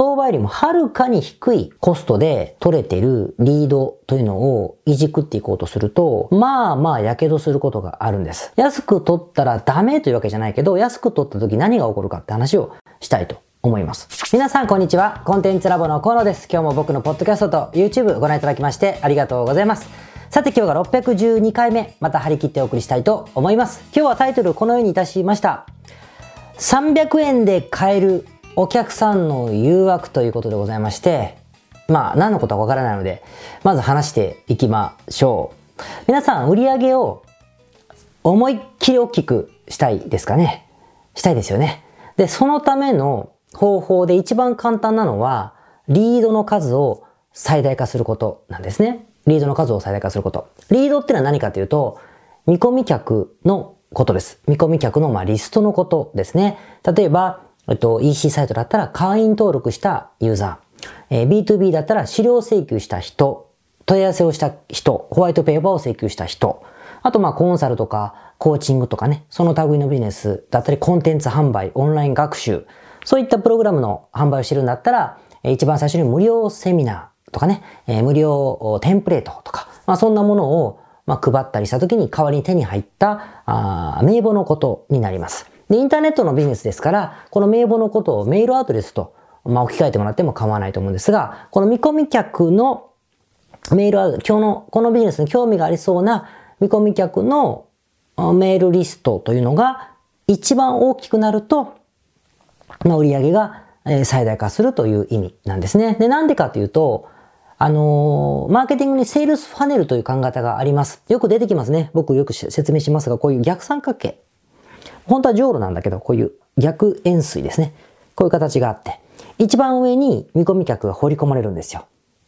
相場よりもはるかに低いコストで取れてるリードというのをいじくっていこうとすると、まあまあ、火傷することがあるんです。安く取ったらダメというわけじゃないけど、安く取った時何が起こるかって話をしたいと思います。皆さんこんにちは。コンテンツラボの河野です。今日も僕のポッドキャストと YouTube ご覧いただきましてありがとうございます。さて今日が612回目、また張り切ってお送りしたいと思います。今日はタイトルこのようにいたしました。300円で買えるお客さんの誘惑ということでございまして、まあ何のことかわからないので、まず話していきましょう。皆さん売り上げを思いっきり大きくしたいですかね？したいですよね。で、そのための方法で一番簡単なのは、リードの数を最大化することなんですね。リードの数を最大化すること。リードってのは何かというと、見込み客のことです。見込み客のまあリストのことですね。例えば、えっと、EC サイトだったら会員登録したユーザー、えー、B2B だったら資料請求した人、問い合わせをした人、ホワイトペーパーを請求した人、あとまコンサルとかコーチングとかね、その類のビジネスだったりコンテンツ販売、オンライン学習、そういったプログラムの販売をしてるんだったら、一番最初に無料セミナーとかね、え、無料テンプレートとか、まあそんなものをま配ったりした時に代わりに手に入ったあ名簿のことになります。で、インターネットのビジネスですから、この名簿のことをメールアドレスと、まあ、置き換えてもらっても構わないと思うんですが、この見込み客のメールアドレス、今日の、このビジネスに興味がありそうな見込み客のメールリストというのが一番大きくなると、まあ、売上が最大化するという意味なんですね。で、なんでかというと、あのー、マーケティングにセールスファネルという考え方があります。よく出てきますね。僕よく説明しますが、こういう逆三角形。本当は上路なんだけど、こういう逆円錐ですね。こういう形があって、一番上に見込み客が放り込まれるんですよ。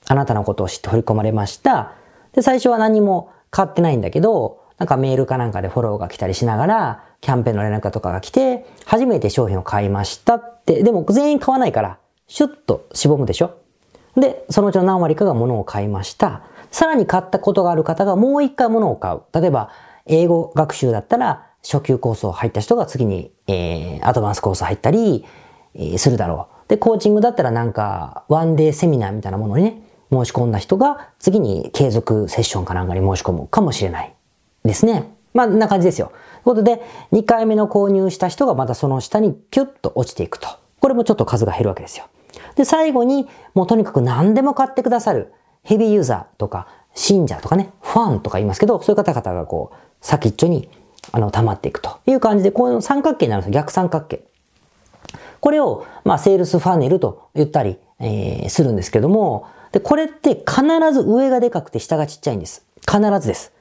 あなたのことを知って放り込まれました。で、最初は何も買ってないんだけど、なんかメールかなんかでフォローが来たりしながら、キャンペーンの連絡とかが来て、初めて商品を買いましたって、でも全員買わないから、シュッと絞むでしょで、そのうちの何割かが物を買いました。さらに買ったことがある方がもう一回物を買う。例えば、英語学習だったら、初級コースを入った人が次に、えー、アドバンスコース入ったり、えー、するだろう。で、コーチングだったらなんか、ワンデーセミナーみたいなものにね、申し込んだ人が次に継続セッションかなんかに申し込むかもしれないですね。まあ、な感じですよ。ということで、2回目の購入した人がまたその下にピュッと落ちていくと。これもちょっと数が減るわけですよ。で、最後に、もうとにかく何でも買ってくださるヘビーユーザーとか、信者とかね、ファンとか言いますけど、そういう方々がこう、先っちょにあの、溜まっていくという感じで、この三角形になるんです逆三角形。これを、まあ、セールスファネルと言ったり、えー、するんですけども、で、これって必ず上がでかくて下がちっちゃいんです。必ずです。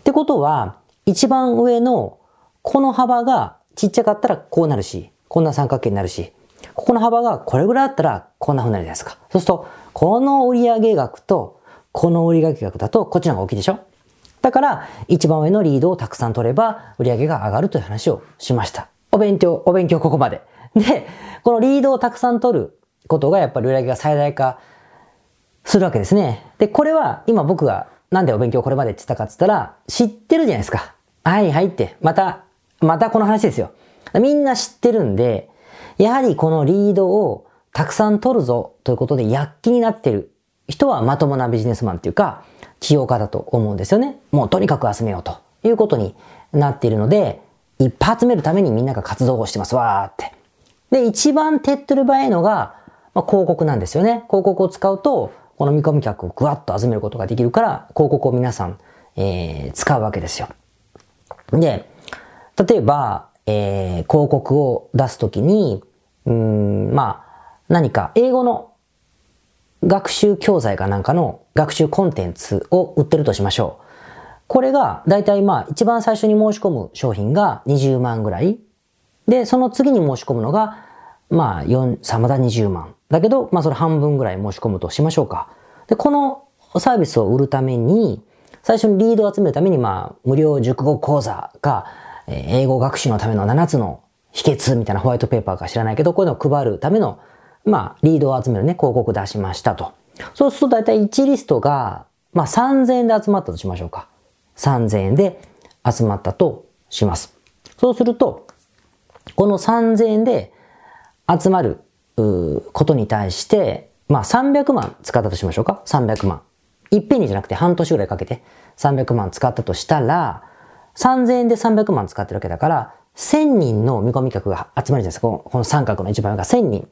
ってことは、一番上のこの幅がちっちゃかったらこうなるし、こんな三角形になるし、ここの幅がこれぐらいあったらこんな風になるじゃないですか。そうすると、この売上額とこの売上額だとこっちの方が大きいでしょだから、一番上のリードをたくさん取れば、売り上げが上がるという話をしました。お勉強、お勉強ここまで。で、このリードをたくさん取ることが、やっぱり売り上げが最大化するわけですね。で、これは、今僕がなんでお勉強これまでって言ったかって言ったら、知ってるじゃないですか。はいはいって。また、またこの話ですよ。みんな知ってるんで、やはりこのリードをたくさん取るぞということで躍起になってる人はまともなビジネスマンっていうか、起用家だと思うんですよね。もうとにかく集めようということになっているので、いっぱい集めるためにみんなが活動をしてます。わーって。で、一番手っ取り早いのが、まあ、広告なんですよね。広告を使うと、この見込み客をぐわっと集めることができるから、広告を皆さん、えー、使うわけですよ。で、例えば、えー、広告を出すときに、うん、まあ、何か英語の学習教材かなんかの学習コンテンツを売ってるとしましょう。これが、だいたいまあ、一番最初に申し込む商品が20万ぐらい。で、その次に申し込むのが、まあ、4、さまだ20万。だけど、まあ、それ半分ぐらい申し込むとしましょうか。で、このサービスを売るために、最初にリードを集めるために、まあ、無料熟語講座か、英語学習のための7つの秘訣みたいなホワイトペーパーか知らないけど、こういうのを配るためのまあ、リードを集めるね、広告出しましたと。そうすると大体1リストが、まあ3000円で集まったとしましょうか。3000円で集まったとします。そうすると、この3000円で集まることに対して、まあ300万使ったとしましょうか。300万。いっぺんにじゃなくて半年ぐらいかけて300万使ったとしたら、3000円で300万使ってるわけだから、1000人の見込み客が集まるじゃないですか。この三角の一番上が1000人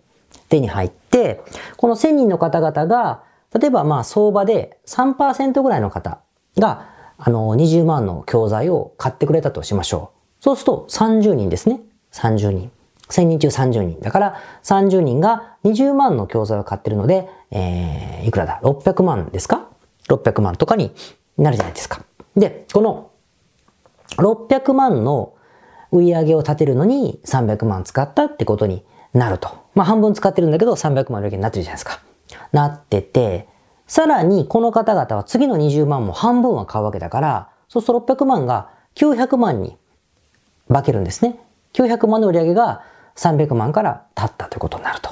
手に入って、この1000人の方々が、例えばまあ相場で3%ぐらいの方が、あの、20万の教材を買ってくれたとしましょう。そうすると30人ですね。30人。1000人中30人。だから30人が20万の教材を買ってるので、えー、いくらだ ?600 万ですか ?600 万とかになるじゃないですか。で、この600万の売り上げを立てるのに300万使ったってことになると。まあ半分使ってるんだけど300万売り上げになってるじゃないですか。なってて、さらにこの方々は次の20万も半分は買うわけだから、そうすると600万が900万に化けるんですね。900万の売り上げが300万から立ったということになると。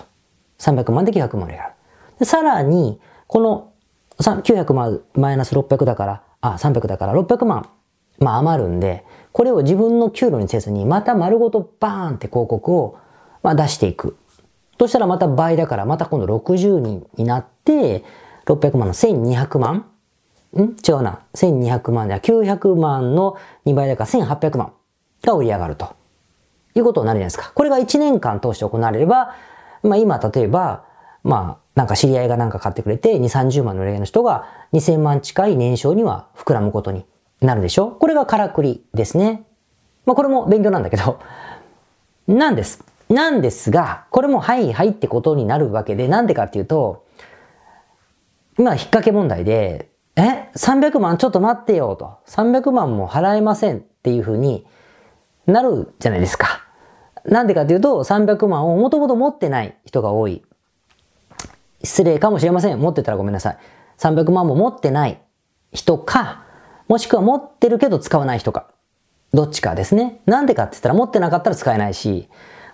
300万で900万売り上げる。でさらに、この900万マイナス600だから、あ、300だから600万、まあ余るんで、これを自分の給料にせずに、また丸ごとバーンって広告を、まあ、出していく。そしたらまた倍だから、また今度60人になって、600万の1200万ん？違うな。1200万では900万の2倍だから1800万が売り上がると。いうことになるじゃないですか。これが1年間通して行われれば、まあ今例えば、まあなんか知り合いがなんか買ってくれて2、30万の売り上げの人が2000万近い年商には膨らむことになるでしょこれがからくりですね。まあこれも勉強なんだけど、なんです。なんですが、これもはいはいってことになるわけで、なんでかっていうと、今引っ掛け問題で、え ?300 万ちょっと待ってよと。300万も払えませんっていうふうになるじゃないですか。なんでかっていうと、300万をもともと持ってない人が多い。失礼かもしれません。持ってたらごめんなさい。300万も持ってない人か、もしくは持ってるけど使わない人か。どっちかですね。なんでかって言ったら持ってなかったら使えないし、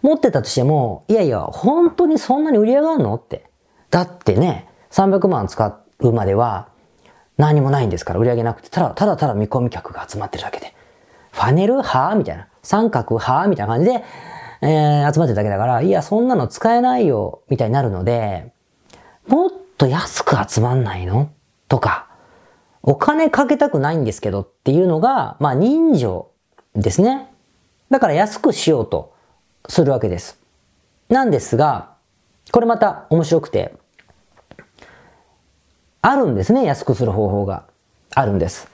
持ってたとしても、いやいや、本当にそんなに売り上がるの？って。だってね、300万使うまでは何もないんですから、売り上げなくて、ただただただ見込み客が集まってるだけで。ファネルはみたいな。三角はみたいな感じで、えー、集まってるだけだから、いや、そんなの使えないよ、みたいになるので、もっと安く集まんないの？とか、お金かけたくないんですけどっていうのが、まあ人情ですね。だから安くしようとするわけです。なんですが、これまた面白くて、あるんですね、安くする方法が。あるんです。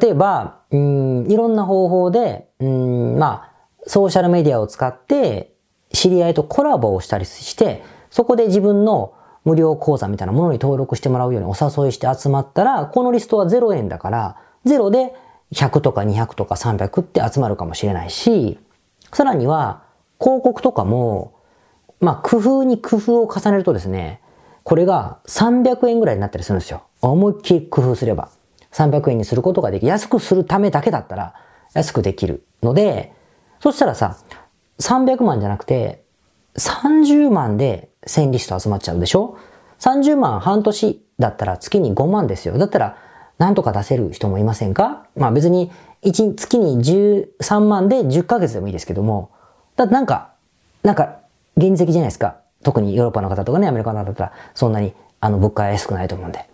例えば、うん、いろんな方法で、うん、まあ、ソーシャルメディアを使って、知り合いとコラボをしたりして、そこで自分の無料講座みたいなものに登録してもらうようにお誘いして集まったら、このリストは0円だから、0で100とか200とか300って集まるかもしれないし、さらには広告とかも、まあ工夫に工夫を重ねるとですね、これが300円ぐらいになったりするんですよ。思いっきり工夫すれば。300円にすることができ、安くするためだけだったら安くできるので、そしたらさ、300万じゃなくて、30万で1000リスト集まっちゃうでしょ ?30 万半年だったら月に5万ですよ。だったら、なんとか出せる人もいませんか？まあ別に、1月に13万で10ヶ月でもいいですけども、だってなんか、なんか、現実的じゃないですか？特にヨーロッパの方とかね、アメリカの方だったら、そんなに、あの、物価安くないと思うんで。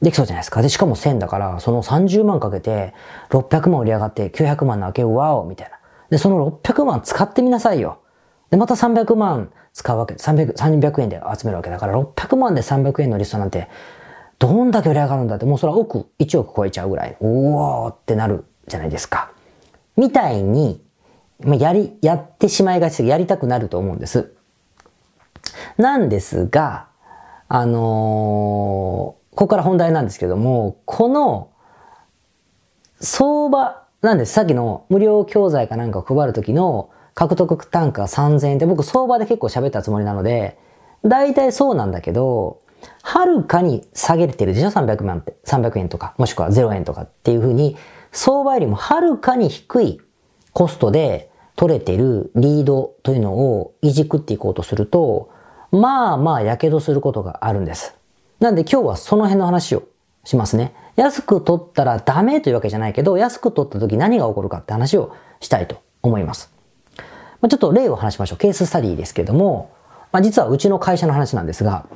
できそうじゃないですか？で、しかも1000だから、その30万かけて、600万売り上がって900万の明け、わおみたいな。で、その600万使ってみなさいよ。で、また300万使うわけ、300、300円で集めるわけだから、600万で300円のリストなんて、どんだけ売り上がるんだって、もうそれは億、1億超えちゃうぐらい、うおーってなるじゃないですか。みたいに、やり、やってしまいがちでやりたくなると思うんです。なんですが、あのー、ここから本題なんですけども、この相場なんです。さっきの無料教材かなんかを配るときの獲得単価3000円って僕相場で結構喋ったつもりなので、大体そうなんだけど、はるかに下げれてるでしょ ?300 万って。300円とか、もしくは0円とかっていうふうに、相場よりもはるかに低いコストで取れてるリードというのをいじくっていこうとすると、まあまあ火傷することがあるんです。なんで今日はその辺の話をしますね。安く取ったらダメというわけじゃないけど、安く取った時何が起こるかって話をしたいと思います。まあ、ちょっと例を話しましょう。ケーススタディですけども、まあ、実はうちの会社の話なんですが、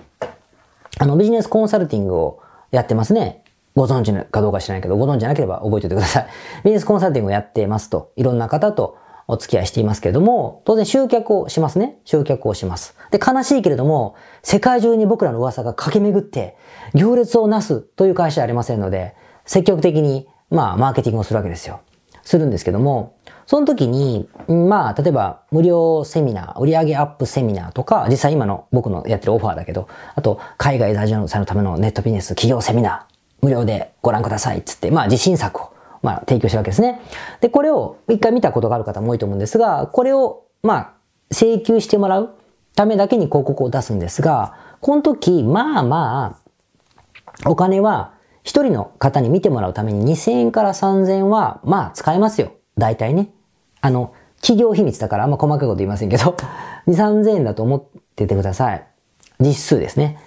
あの、ビジネスコンサルティングをやってますね。ご存知かどうか知らないけど、ご存知なければ覚えておいてください。ビジネスコンサルティングをやってますと、いろんな方とお付き合いしていますけれども、当然集客をしますね。集客をします。で、悲しいけれども、世界中に僕らの噂が駆け巡って、行列をなすという会社はありませんので、積極的に、まあ、マーケティングをするわけですよ。するんですけども、その時に、まあ、例えば、無料セミナー、売上アップセミナーとか、実際今の僕のやってるオファーだけど、あと、海外在住の際のためのネットビジネス企業セミナー、無料でご覧ください、つって、まあ、自信作を、まあ、提供してるわけですね。で、これを、一回見たことがある方も多いと思うんですが、これを、まあ、請求してもらうためだけに広告を出すんですが、この時、まあまあ、お金は、一人の方に見てもらうために2000円から3000円は、まあ使えますよ。大体ね。あの、企業秘密だからあんま細かいこと言いませんけど、2、3000円だと思っててください。実数ですね。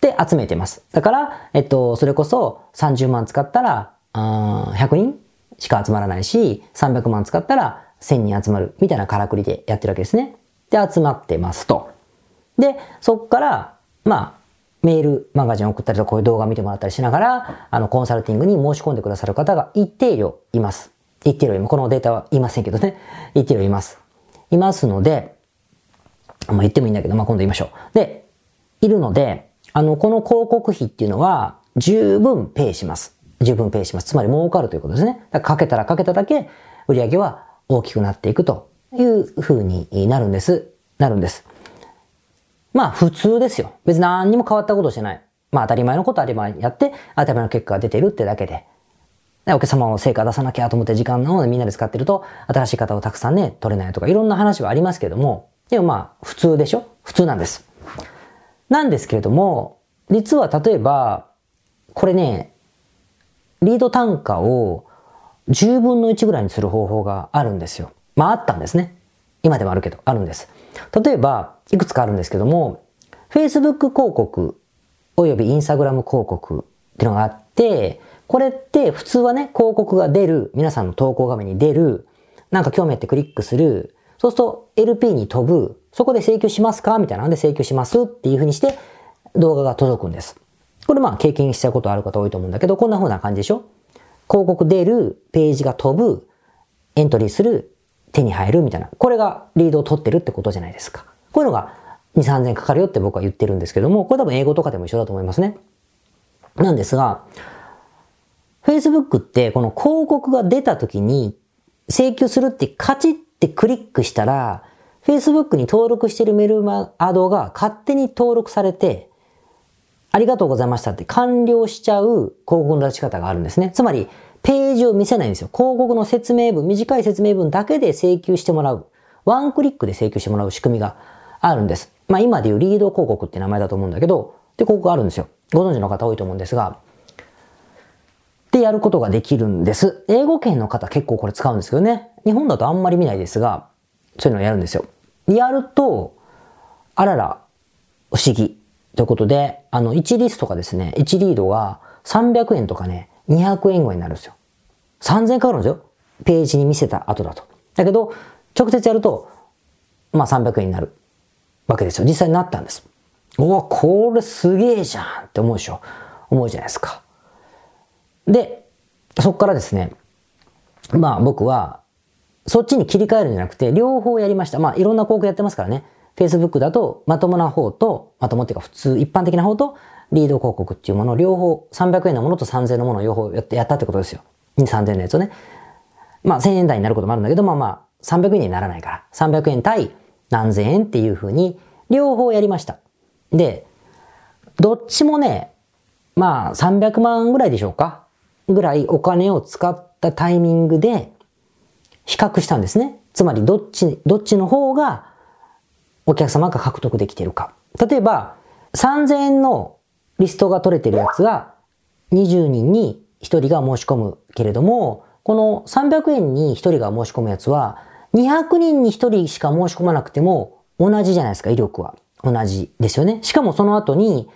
で、集めてます。だから、えっと、それこそ30万使ったら、100人しか集まらないし、300万使ったら1000人集まるみたいなからくりでやってるわけですね。で、集まってますと。で、そっから、まあ、メール、マガジン送ったりとかこういう動画見てもらったりしながら、あの、コンサルティングに申し込んでくださる方が一定量います。一定量います。このデータは言いませんけどね。一定量います。いますので、まあ言ってもいいんだけど、まあ今度言いましょう。で、いるので、あの、この広告費っていうのは十分ペイします。十分ペイします。つまり儲かるということですね。かかけたらかけただけ売り上げは大きくなっていくという風になるんです。なるんです。まあ普通ですよ。別に何にも変わったことしてない。まあ当たり前のこと当たり前やって、当たり前の結果が出てるってだけで。お客様を成果出さなきゃと思って時間をみんなで使ってると、新しい方をたくさんね、取れないとか、いろんな話はありますけども、でもまあ普通でしょ？普通なんです。なんですけれども、実は例えば、これね、リード単価を10分の1ぐらいにする方法があるんですよ。まああったんですね。今でもあるけど、あるんです。例えば、いくつかあるんですけども、Facebook 広告および Instagram 広告っていうのがあって、これって普通はね、広告が出る、皆さんの投稿画面に出る、なんか興味あってクリックする、そうすると LP に飛ぶ、そこで請求しますか？みたいなんで請求しますっていう風にして動画が届くんです。これまあ経験したことある方多いと思うんだけど、こんな風な感じでしょ？広告出る、ページが飛ぶ、エントリーする、手に入るみたいな。これがリードを取ってるってことじゃないですか。こういうのが2、3千かかるよって僕は言ってるんですけども、これ多分英語とかでも一緒だと思いますね。なんですが、Facebook ってこの広告が出た時に請求するってカチってクリックしたら、Facebook に登録しているメルマアドが勝手に登録されて、ありがとうございましたって完了しちゃう広告の出し方があるんですね。つまり、ページを見せないんですよ。広告の説明文、短い説明文だけで請求してもらう。ワンクリックで請求してもらう仕組みがあるんです。まあ今でいうリード広告って名前だと思うんだけど、で、広告があるんですよ。ご存知の方多いと思うんですが、でやることができるんです。英語圏の方結構これ使うんですけどね。日本だとあんまり見ないですが、そういうのをやるんですよ。やると、あらら、不思議。ということで、あの、1リストがですね、1リードが300円とかね、200円ぐらいになるんですよ。3000円かかるんですよ。ページに見せた後だと。だけど、直接やると、まあ300円になるわけですよ。実際になったんです。うわ、これすげえじゃんって思うでしょ。思うじゃないですか。で、そこからですね、まあ僕は、そっちに切り替えるんじゃなくて、両方やりました。まあいろんな広告やってますからね。Facebook だとまともな方と、まともっていうか普通、一般的な方と、リード広告っていうものを両方、300円のものと3000円のものを両方やってやったってことですよ。2、3000円のやつをね。まあ1000円台になることもあるんだけど、まあまあ300円にならないから、300円対何千円っていう風に両方やりました。で、どっちもね、まあ300万ぐらいでしょうかぐらいお金を使ったタイミングで比較したんですね。つまりどっち、どっちの方がお客様が獲得できているか。例えば3000円のリストが取れてるやつが20人に1人が申し込むけれども、この300円に1人が申し込むやつは200人に1人しか申し込まなくても同じじゃないですか、威力は。同じですよね。しかもその後に、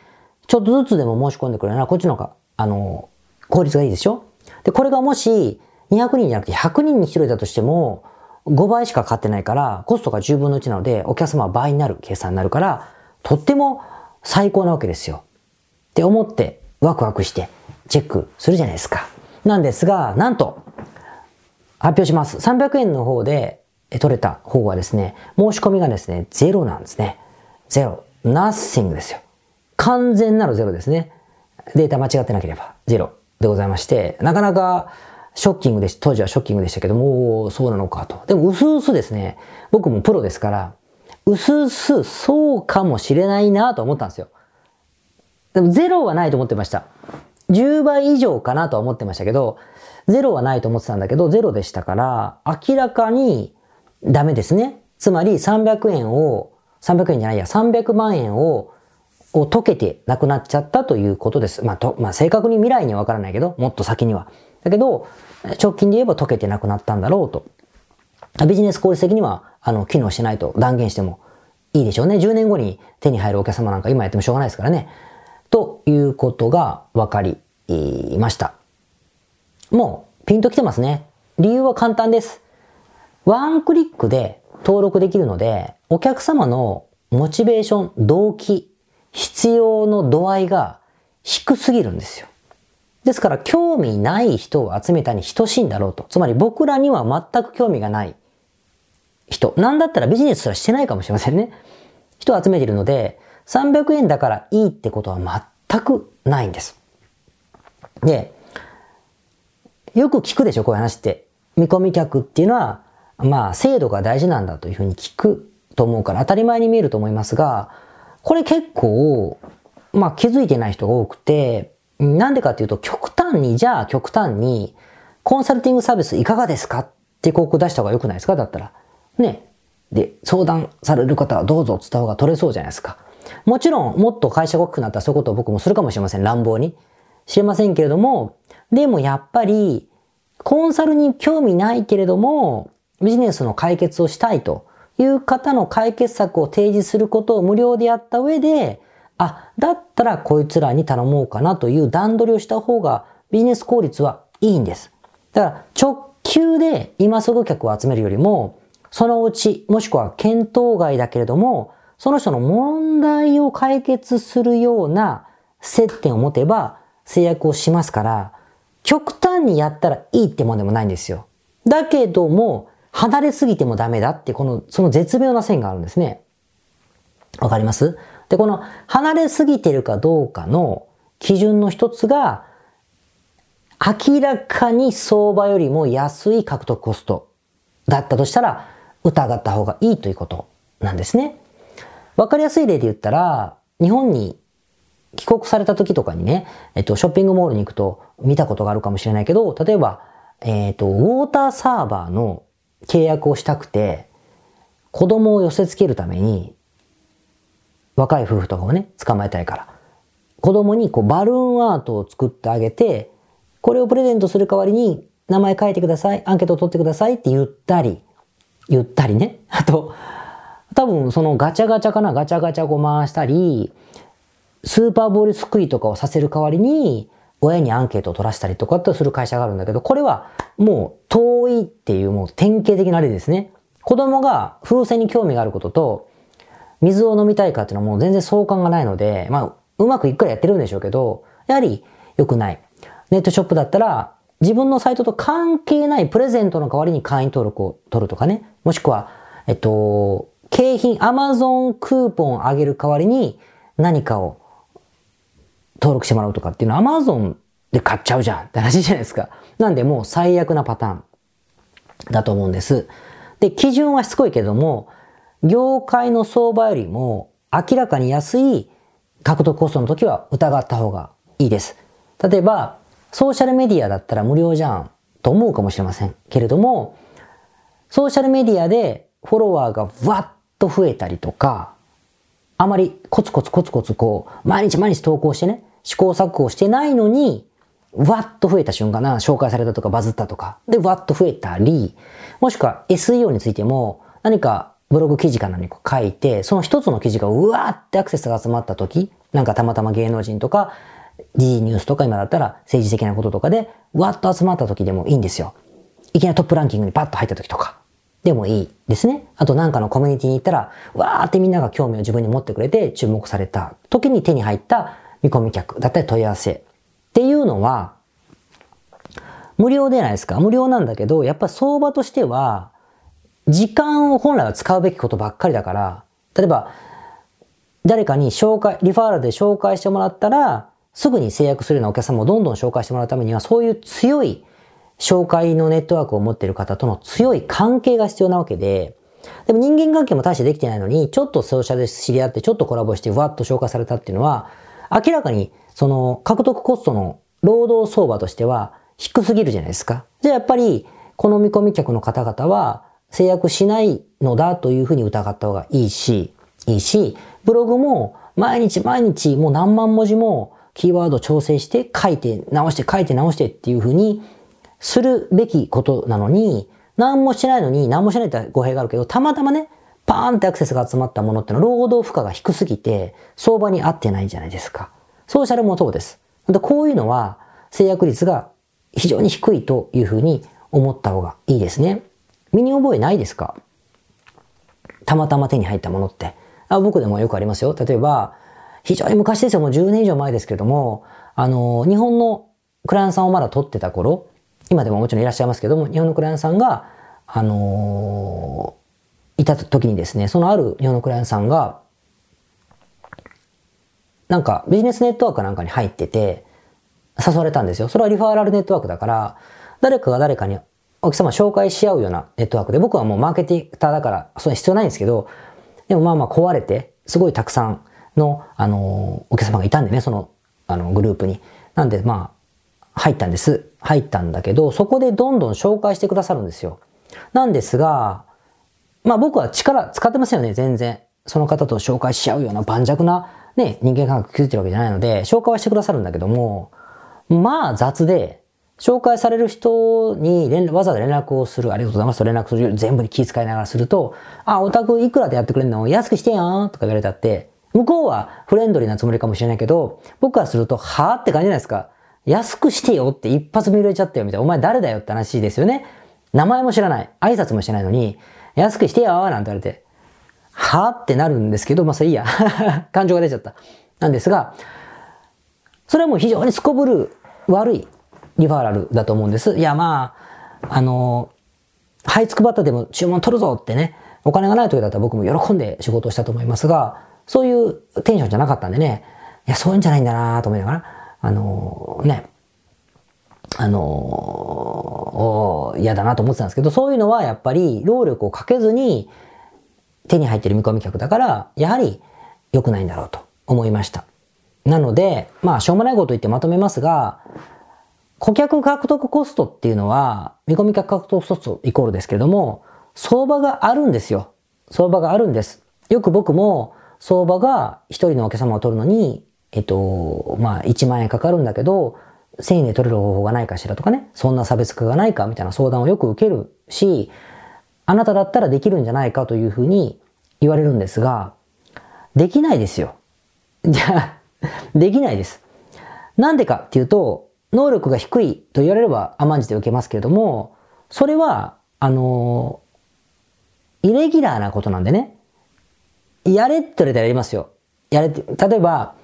ちょっとずつでも申し込んでくれるなら、こっちの方が、あの、効率がいいでしょ？で、これがもし、200人じゃなくて100人に1人だとしても、5倍しかかかってないから、コストが10分の1なので、お客様は倍になる計算になるから、とっても最高なわけですよ。って思ってワクワクしてチェックするじゃないですか。なんですが、なんと、発表します。300円の方で取れた方はですね、申し込みがですね、ゼロなんですね。ゼロ。nothing ですよ。完全なるゼロですね。データ間違ってなければゼロでございまして、なかなかショッキングです。当時はショッキングでしたけども、そうなのかと。でも、うすうすですね、僕もプロですから、うすうすそうかもしれないなと思ったんですよ。でも、ゼロはないと思ってました。10倍以上かなとは思ってましたけど、ゼロはないと思ってたんだけど、ゼロでしたから、明らかにダメですね。つまり300円を、300円じゃないや、300万円を、を溶けてなくなっちゃったということです。まあ、と、まあ、正確に未来にはわからないけど、もっと先には。だけど、直近で言えば溶けてなくなったんだろうと。ビジネス効率的には、あの、機能しないと断言してもいいでしょうね。10年後に手に入るお客様なんか今やってもしょうがないですからね。ということが分かりました。もう、ピンときてますね。理由は簡単です。ワンクリックで登録できるので、お客様のモチベーション、動機、必要の度合いが低すぎるんですよ。ですから、興味ない人を集めたに等しいんだろうと。つまり僕らには全く興味がない人。なんだったらビジネスすらしてないかもしれませんね。人を集めているので、300円だからいいってことは全くないんです。で、よく聞くでしょ、こういう話って。見込み客っていうのは、まあ、制度が大事なんだというふうに聞くと思うから当たり前に見えると思いますが、これ結構、まあ気づいてない人が多くて、なんでかっていうと、極端に、じゃあ極端に、コンサルティングサービスいかがですかって広告出した方が良くないですか？だったら。ね。で、相談される方はどうぞってった方が取れそうじゃないですか。もちろん、もっと会社が大きくなったらそういうことを僕もするかもしれません。乱暴に。知れませんけれども、でもやっぱり、コンサルに興味ないけれども、ビジネスの解決をしたいという方の解決策を提示することを無料でやった上で、あ、だったらこいつらに頼もうかなという段取りをした方がビジネス効率はいいんです。だから直球で今すぐ客を集めるよりも、そのうち、もしくは検討外だけれども、その人の問題を解決するような接点を持てば制約をしますから、極端にやったらいいってもんでもないんですよ。だけども、離れすぎてもダメだって、この、その絶妙な線があるんですね。わかります？で、この離れすぎてるかどうかの基準の一つが、明らかに相場よりも安い獲得コストだったとしたら、疑った方がいいということなんですね。わかりやすい例で言ったら、日本に帰国された時とかにね、えっと、ショッピングモールに行くと見たことがあるかもしれないけど、例えば、えっと、ウォーターサーバーの契約をしたくて、子供を寄せ付けるために、若い夫婦とかをね、捕まえたいから。子供にこうバルーンアートを作ってあげて、これをプレゼントする代わりに名前書いてください、アンケートを取ってくださいって言ったり、言ったりね。あと、多分そのガチャガチャかな、ガチャガチャを回したり、スーパーボールすくいとかをさせる代わりに、親にアンケートを取らせたりとかってする会社があるんだけど、これはもう遠いっていうもう典型的な例ですね。子供が風船に興味があることと、水を飲みたいかっていうのはもう全然相関がないので、まあ、うまくいっくらやってるんでしょうけど、やはり良くない。ネットショップだったら、自分のサイトと関係ないプレゼントの代わりに会員登録を取るとかね。もしくは、えっと、景品、アマゾンクーポンをあげる代わりに何かを登録してもらうとかっていうのはアマゾンで買っちゃうじゃんって話じゃないですか。なんでもう最悪なパターンだと思うんです。で、基準はしつこいけども、業界の相場よりも明らかに安い獲得コストの時は疑った方がいいです。例えば、ソーシャルメディアだったら無料じゃんと思うかもしれませんけれども、ソーシャルメディアでフォロワーがわっと増えたりとか、あまりコツコツコツコツこう、毎日毎日投稿してね、試行錯誤してないのに、わっと増えた瞬間な、紹介されたとかバズったとか、で、わっと増えたり、もしくは SEO についても、何かブログ記事か何か書いて、その一つの記事がうわーってアクセスが集まった時、なんかたまたま芸能人とか、D ニュースとか今だったら政治的なこととかで、わっと集まった時でもいいんですよ。いきなりトップランキングにパッと入った時とか。でもいいですね。あとなんかのコミュニティに行ったら、わーってみんなが興味を自分に持ってくれて注目された時に手に入った見込み客だったり問い合わせっていうのは、無料でないですか？無料なんだけど、やっぱ相場としては、時間を本来は使うべきことばっかりだから、例えば、誰かに紹介、リファーラルで紹介してもらったら、すぐに制約するようなお客様をどんどん紹介してもらうためには、そういう強い紹介のネットワークを持っている方との強い関係が必要なわけで、でも人間関係も大してできてないのに、ちょっとソーシャルで知り合って、ちょっとコラボして、わっと紹介されたっていうのは、明らかに、その、獲得コストの労働相場としては低すぎるじゃないですか。じゃあやっぱり、この見込み客の方々は制約しないのだというふうに疑った方がいいし、いいし、ブログも毎日毎日もう何万文字もキーワード調整して書いて直して書いて直してっていうふうにするべきことなのに、何もしないのに、何もしないって語弊があるけど、たまたまね、パーンってアクセスが集まったものってのは労働負荷が低すぎて、相場に合ってないじゃないですか。ソーシャルもそうです。でこういうのは、制約率が非常に低いというふうに思った方がいいですね。身に覚えないですか？たまたま手に入ったものって。あ僕でもよくありますよ。例えば、非常に昔ですよ。もう10年以上前ですけれども、あの、日本のクライアントさんをまだ取ってた頃、今でももちろんいらっしゃいますけども、日本のクライアントさんが、あのー、いた時にですね、そのある日本のクライアントさんが、なんかビジネスネットワークなんかに入ってて、誘われたんですよ。それはリファーラルネットワークだから、誰かが誰かにお客様紹介し合うようなネットワークで、僕はもうマーケティターだから、それ必要ないんですけど、でもまあまあ壊れて、すごいたくさんの、あの、お客様がいたんでね、その、あの、グループに。なんでまあ、入ったんです。入ったんだけど、そこでどんどん紹介してくださるんですよ。なんですが、まあ僕は力使ってませんよね、全然。その方と紹介し合うような盤石なね、人間関係築いてるわけじゃないので、紹介はしてくださるんだけども、まあ雑で、紹介される人に連わざわざ連絡をする、ありがとうございますと連絡する全部に気遣いながらすると、あ、お宅いくらでやってくれるの？安くしてやん？とか言われたって、向こうはフレンドリーなつもりかもしれないけど、僕からすると、はぁって感じじゃないですか。安くしてよって一発見られちゃったよみたいな。お前誰だよって話ですよね。名前も知らない。挨拶もしてないのに、安くしてよなんて言われて、はぁってなるんですけど、まあそれいいや。感情が出ちゃった。なんですが、それはもう非常にすこぶる悪いリファーラルだと思うんです。いや、まあ、あの、はいつくばったでも注文取るぞってね、お金がない時だったら僕も喜んで仕事をしたと思いますが、そういうテンションじゃなかったんでね、いや、そういうんじゃないんだなと思いながら、あのね、あの嫌だなと思ってたんですけど、そういうのはやっぱり労力をかけずに手に入ってる見込み客だから、やはり良くないんだろうと思いました。なので、まあ、しょうもないこと言ってまとめますが、顧客獲得コストっていうのは、見込み客獲得コストイコールですけれども、相場があるんですよ。相場があるんです。よく僕も、相場が一人のお客様を取るのに、えっと、まあ、1万円かかるんだけど、1000円で取れる方法がないかしらとかね、そんな差別化がないかみたいな相談をよく受けるし、あなただったらできるんじゃないかというふうに言われるんですが、できないですよ。じゃあ、できないです。なんでかっていうと、能力が低いと言われれば甘んじて受けますけれども、それは、あの、イレギュラーなことなんでね、やれって言われたらやりますよ。やれって、例えば、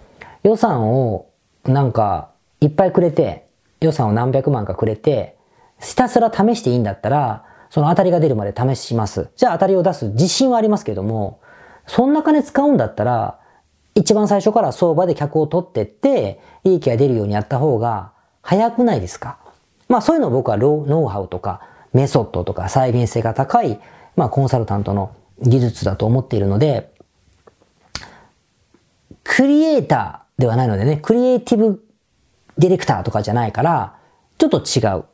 予算をなんかいっぱいくれて、予算を何百万かくれて、ひたすら試していいんだったら、その当たりが出るまで試します。じゃあ当たりを出す自信はありますけども、そんな金使うんだったら、一番最初から相場で客を取ってって、利益が出るようにやった方が早くないですか？まあそういうのを僕はノウハウとかメソッドとか再現性が高い、まあコンサルタントの技術だと思っているので、クリエイターではないのでね、クリエイティブディレクターとかじゃないから、ちょっと違う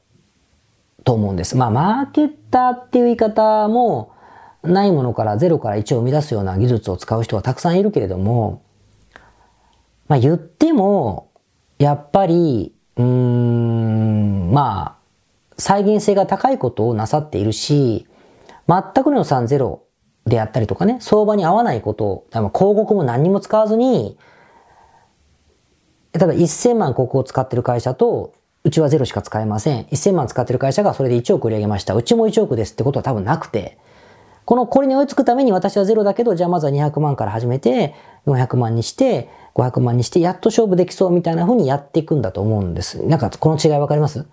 と思うんです。まあマーケッターっていう言い方もないものから0から1を生み出すような技術を使う人はたくさんいるけれども、まあ言っても、やっぱりうーん、まあ、再現性が高いことをなさっているし、全くの予算ゼロであったりとかね、相場に合わないことを、広告も何にも使わずに、例えば1000万広告を使ってる会社と、うちはゼロしか使えません。1000万使ってる会社がそれで1億売り上げました。うちも1億ですってことは多分なくて、このこれに追いつくために私はゼロだけど、じゃあまずは200万から始めて、400万にして、500万にして、やっと勝負できそうみたいな風にやっていくんだと思うんです。なんかこの違いわかります？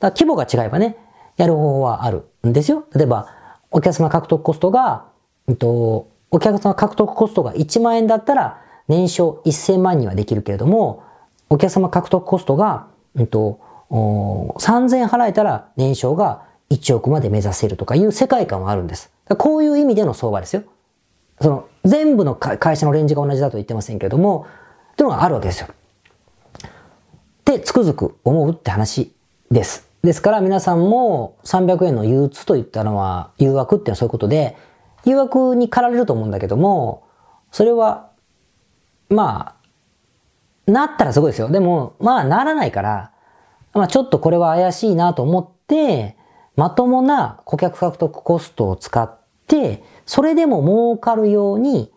だ規模が違えばね、やる方法はあるんですよ。例えば、お客様獲得コストが、えっと、お客様獲得コストが1万円だったら、年商1000万にはできるけれども、お客様獲得コストが、えっと、3000払えたら年商が1億まで目指せるとかいう世界観はあるんです。こういう意味での相場ですよ。その、全部の会社のレンジが同じだと言ってませんけれども、っていうのがあるわけですよ。ってつくづく思うって話です。ですから皆さんも300円の憂鬱と言ったのは誘惑っていうのはそういうことで、誘惑に駆られると思うんだけども、それは、まあ、なったらすごいですよ。でも、まあならないから、まあちょっとこれは怪しいなと思って、まともな顧客獲得コストを使って、それでも儲かるように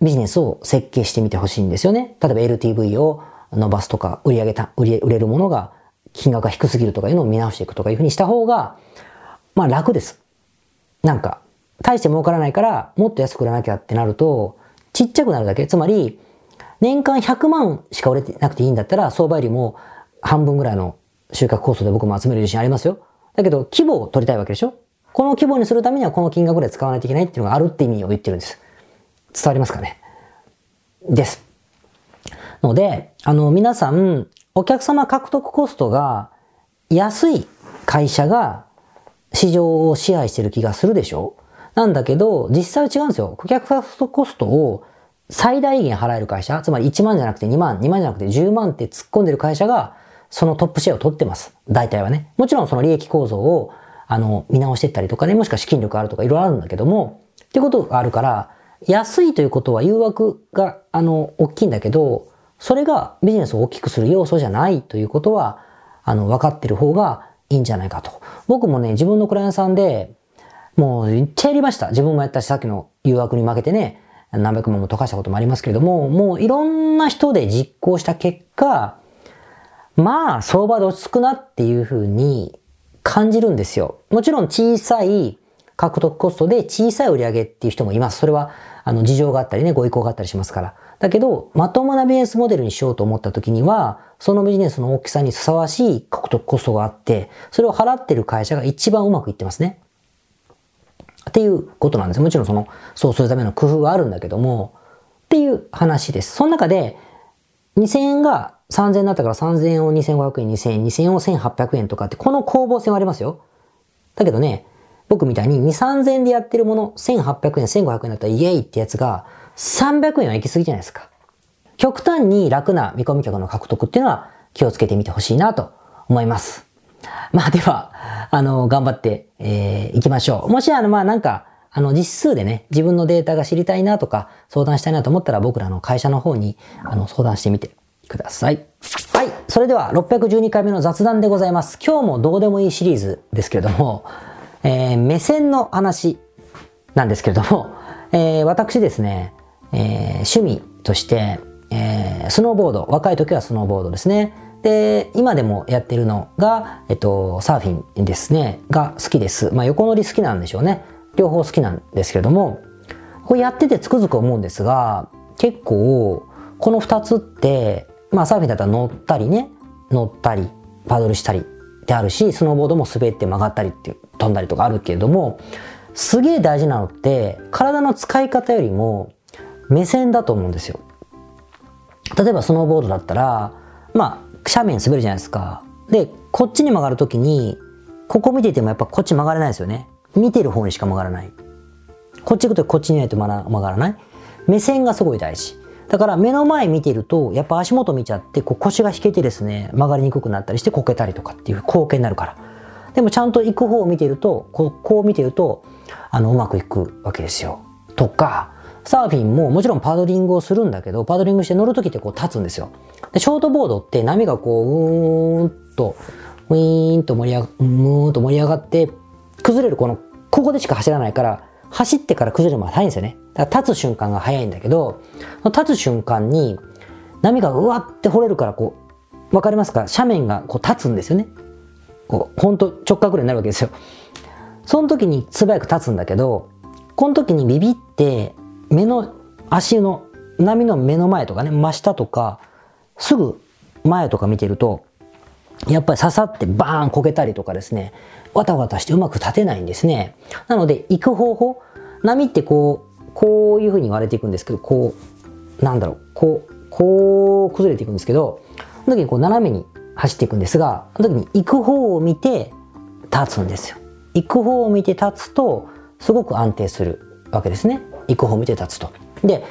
ビジネスを設計してみてほしいんですよね。例えば LTV を伸ばすとか、売り上げた、売れ売れるものが金額が低すぎるとかいうのを見直していくとかいうふうにした方が、まあ楽です。なんか、大して儲からないからもっと安く売らなきゃってなると、ちっちゃくなるだけ。つまり、年間100万しか売れてなくていいんだったら、相場よりも半分ぐらいの収穫コストで僕も集める自信ありますよ。だけど、規模を取りたいわけでしょこの規模にするためにはこの金額で使わないといけないっていうのがあるって意味を言ってるんです。伝わりますかねです。ので、あの、皆さん、お客様獲得コストが安い会社が市場を支配してる気がするでしょなんだけど、実際は違うんですよ。顧客獲得コストを最大限払える会社、つまり1万じゃなくて2万、2万じゃなくて10万って突っ込んでる会社が、そのトップシェアを取ってます。大体はね。もちろんその利益構造を、あの、見直していったりとかね、もしくは資金力あるとかいろいろあるんだけども、ってことがあるから、安いということは誘惑が、あの、大きいんだけど、それがビジネスを大きくする要素じゃないということは、あの、分かってる方がいいんじゃないかと。僕もね、自分のクライアントさんで、もう、めっちゃやりました。自分もやったし、さっきの誘惑に負けてね、何百万も溶かしたこともありますけれども、もういろんな人で実行した結果、まあ、相場で落ち着くなっていうふうに感じるんですよ。もちろん小さい獲得コストで小さい売り上げっていう人もいます。それは、あの、事情があったりね、ご意向があったりしますから。だけど、まともなビジネスモデルにしようと思った時には、そのビジネスの大きさにふさわしい獲得コストがあって、それを払ってる会社が一番うまくいってますね。っていうことなんです。もちろんその、そうするための工夫があるんだけども、っていう話です。その中で、2000円が3000円だったから3000円を2500円、2000円、2000円を1800円とかって、この攻防戦はありますよ。だけどね、僕みたいに2、3000円でやってるもの、1800円、1500円だったらイエイってやつが、300円は行き過ぎじゃないですか。極端に楽な見込み客の獲得っていうのは気をつけてみてほしいなと思います。まあでは、あの、頑張って、えー、いきましょう。もしあの、まあなんか、あの、実数でね、自分のデータが知りたいなとか、相談したいなと思ったら僕らの会社の方に、あの、相談してみてください。はい。それでは、612回目の雑談でございます。今日もどうでもいいシリーズですけれども、えー、目線の話なんですけれども、えー、私ですね、えー、趣味として、えー、スノーボード、若い時はスノーボードですね。で、今でもやってるのが、えっと、サーフィンですね、が好きです。まあ、横乗り好きなんでしょうね。両方好きなんですけれども、これやっててつくづく思うんですが、結構、この二つって、まあ、サーフィンだったら乗ったりね、乗ったり、パドルしたりってあるし、スノーボードも滑って曲がったりって飛んだりとかあるけれども、すげえ大事なのって、体の使い方よりも、目線だと思うんですよ。例えばスノーボードだったら、まあ、斜面滑るじゃないですか。で、こっちに曲がるときに、ここ見ててもやっぱこっち曲がれないですよね。見てる方にしか曲がらない。こっち行くとこっちにないと曲がらない。目線がすごい大事。だから目の前見てると、やっぱ足元見ちゃって、こう腰が引けてですね、曲がりにくくなったりしてこけたりとかっていう貢献になるから。でもちゃんと行く方を見てると、こうこう見てると、あの、うまくいくわけですよ。とか、サーフィンももちろんパドリングをするんだけど、パドリングして乗るときってこう立つんですよ。で、ショートボードって波がこう、うーんと、ウィーンと盛り上が、うーんと盛り上がって、崩れるこの、ここでしか走らないから、走ってから崩れるまで早いんですよね。だから立つ瞬間が早いんだけど、立つ瞬間に波がうわって掘れるからこう、わかりますか？斜面がこう立つんですよね。こう、ほんと直角になるわけですよ。その時に素早く立つんだけど、この時にビビって目の足の波の目の前とかね、真下とか、すぐ前とか見てると、やっぱり刺さってバーンこけたりとかですね、わたわたしてうまく立てないんですね。なので、行く方法、波ってこう、こういう風に割れていくんですけど、こう、なんだろう、こう、こう崩れていくんですけど、その時にこう斜めに走っていくんですが、その時に行く方を見て立つんですよ。行く方を見て立つと、すごく安定するわけですね。行く方を見て立つと。で、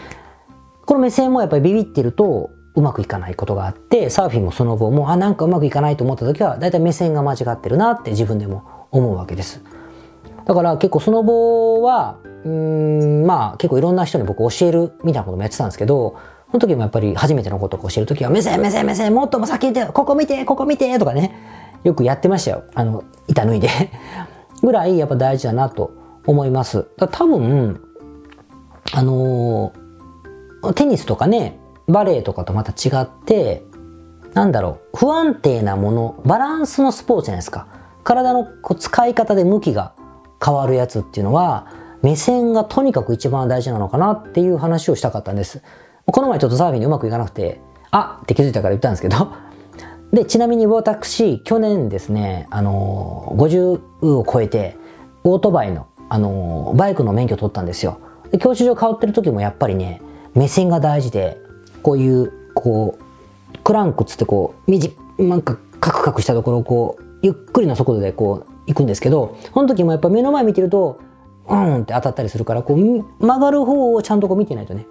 この目線もやっぱりビビってるとうまくいかないことがあって、サーフィンもその後も、あ、なんかうまくいかないと思った時は、だいたい目線が間違ってるなって自分でも思うわけです。だから結構その後は、うん、まあ結構いろんな人に僕教えるみたいなこともやってたんですけど、その時もやっぱり初めてのことを教える時は、目線目線目線もっとも先にて、ここ見て、ここ見てとかね、よくやってましたよ。あの、板脱いでぐらいやっぱ大事だなと思います。多分、あのー、テニスとかね、バレエとかとまた違って、なんだろう、不安定なもの、バランスのスポーツじゃないですか。体のこう使い方で向きが変わるやつっていうのは、目線がとにかく一番大事なのかなっていう話をしたかったんです。この前ちょっとサーフィンでうまくいかなくて、あって気づいたから言ったんですけど、で、ちなみに私、去年ですね、あのー、50を超えて、オートバイの、あのー、バイクの免許取ったんですよ。教習所通ってる時もやっぱりね、目線が大事で、こういう、こう、クランクっつってこう、みじ、なんかカクカクしたところをこう、ゆっくりの速度でこう、行くんですけど、その時もやっぱ目の前見てると、うんって当たったりするから、こう、曲がる方をちゃんとこう見てないとね、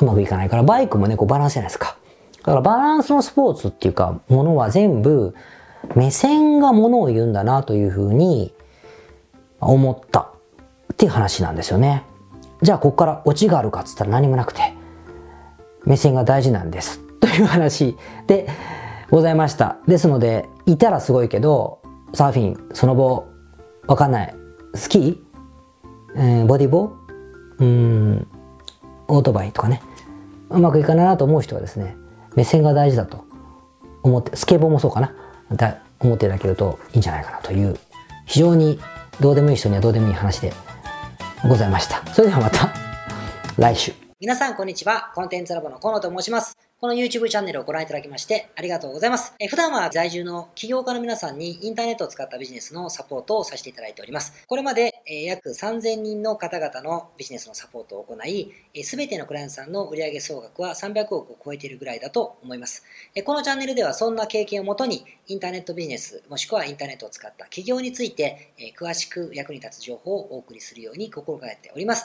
うまくいかないから、バイクもね、こうバランスじゃないですか。だからバランスのスポーツっていうか、ものは全部、目線がものを言うんだなというふうに思ったっていう話なんですよね。じゃあ、ここからオチがあるかっつったら何もなくて、目線が大事なんです。という話でございました。ですので、いたらすごいけど、サーフィン、その後、わかんない。スキー、えー、ボディボーうん、オートバイとかね、うまくいかないなと思う人はですね、目線が大事だと思って、スケボーもそうかな、だ思っていただけるといいんじゃないかなという、非常にどうでもいい人にはどうでもいい話でございました。それではまた来週。皆さんこんにちは。コンテンツラボの河野と申します。この YouTube チャンネルをご覧いただきましてありがとうございます。え普段は在住の起業家の皆さんにインターネットを使ったビジネスのサポートをさせていただいております。これまで、え約3000人の方々のビジネスのサポートを行い、すべてのクライアントさんの売上総額は300億を超えているぐらいだと思います。えこのチャンネルではそんな経験をもとにインターネットビジネスもしくはインターネットを使った起業について、え詳しく役に立つ情報をお送りするように心がけております。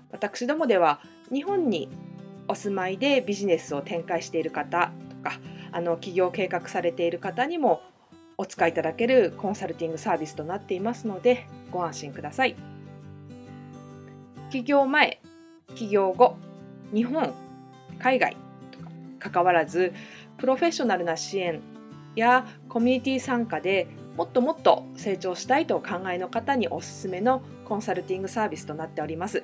私どもでは日本にお住まいでビジネスを展開している方とかあの起業計画されている方にもお使いいただけるコンサルティングサービスとなっていますのでご安心ください。起業前、起業後、日本、海外とか関わらずプロフェッショナルな支援やコミュニティ参加でもっともっと成長したいとお考えの方におすすめのコンサルティングサービスとなっております。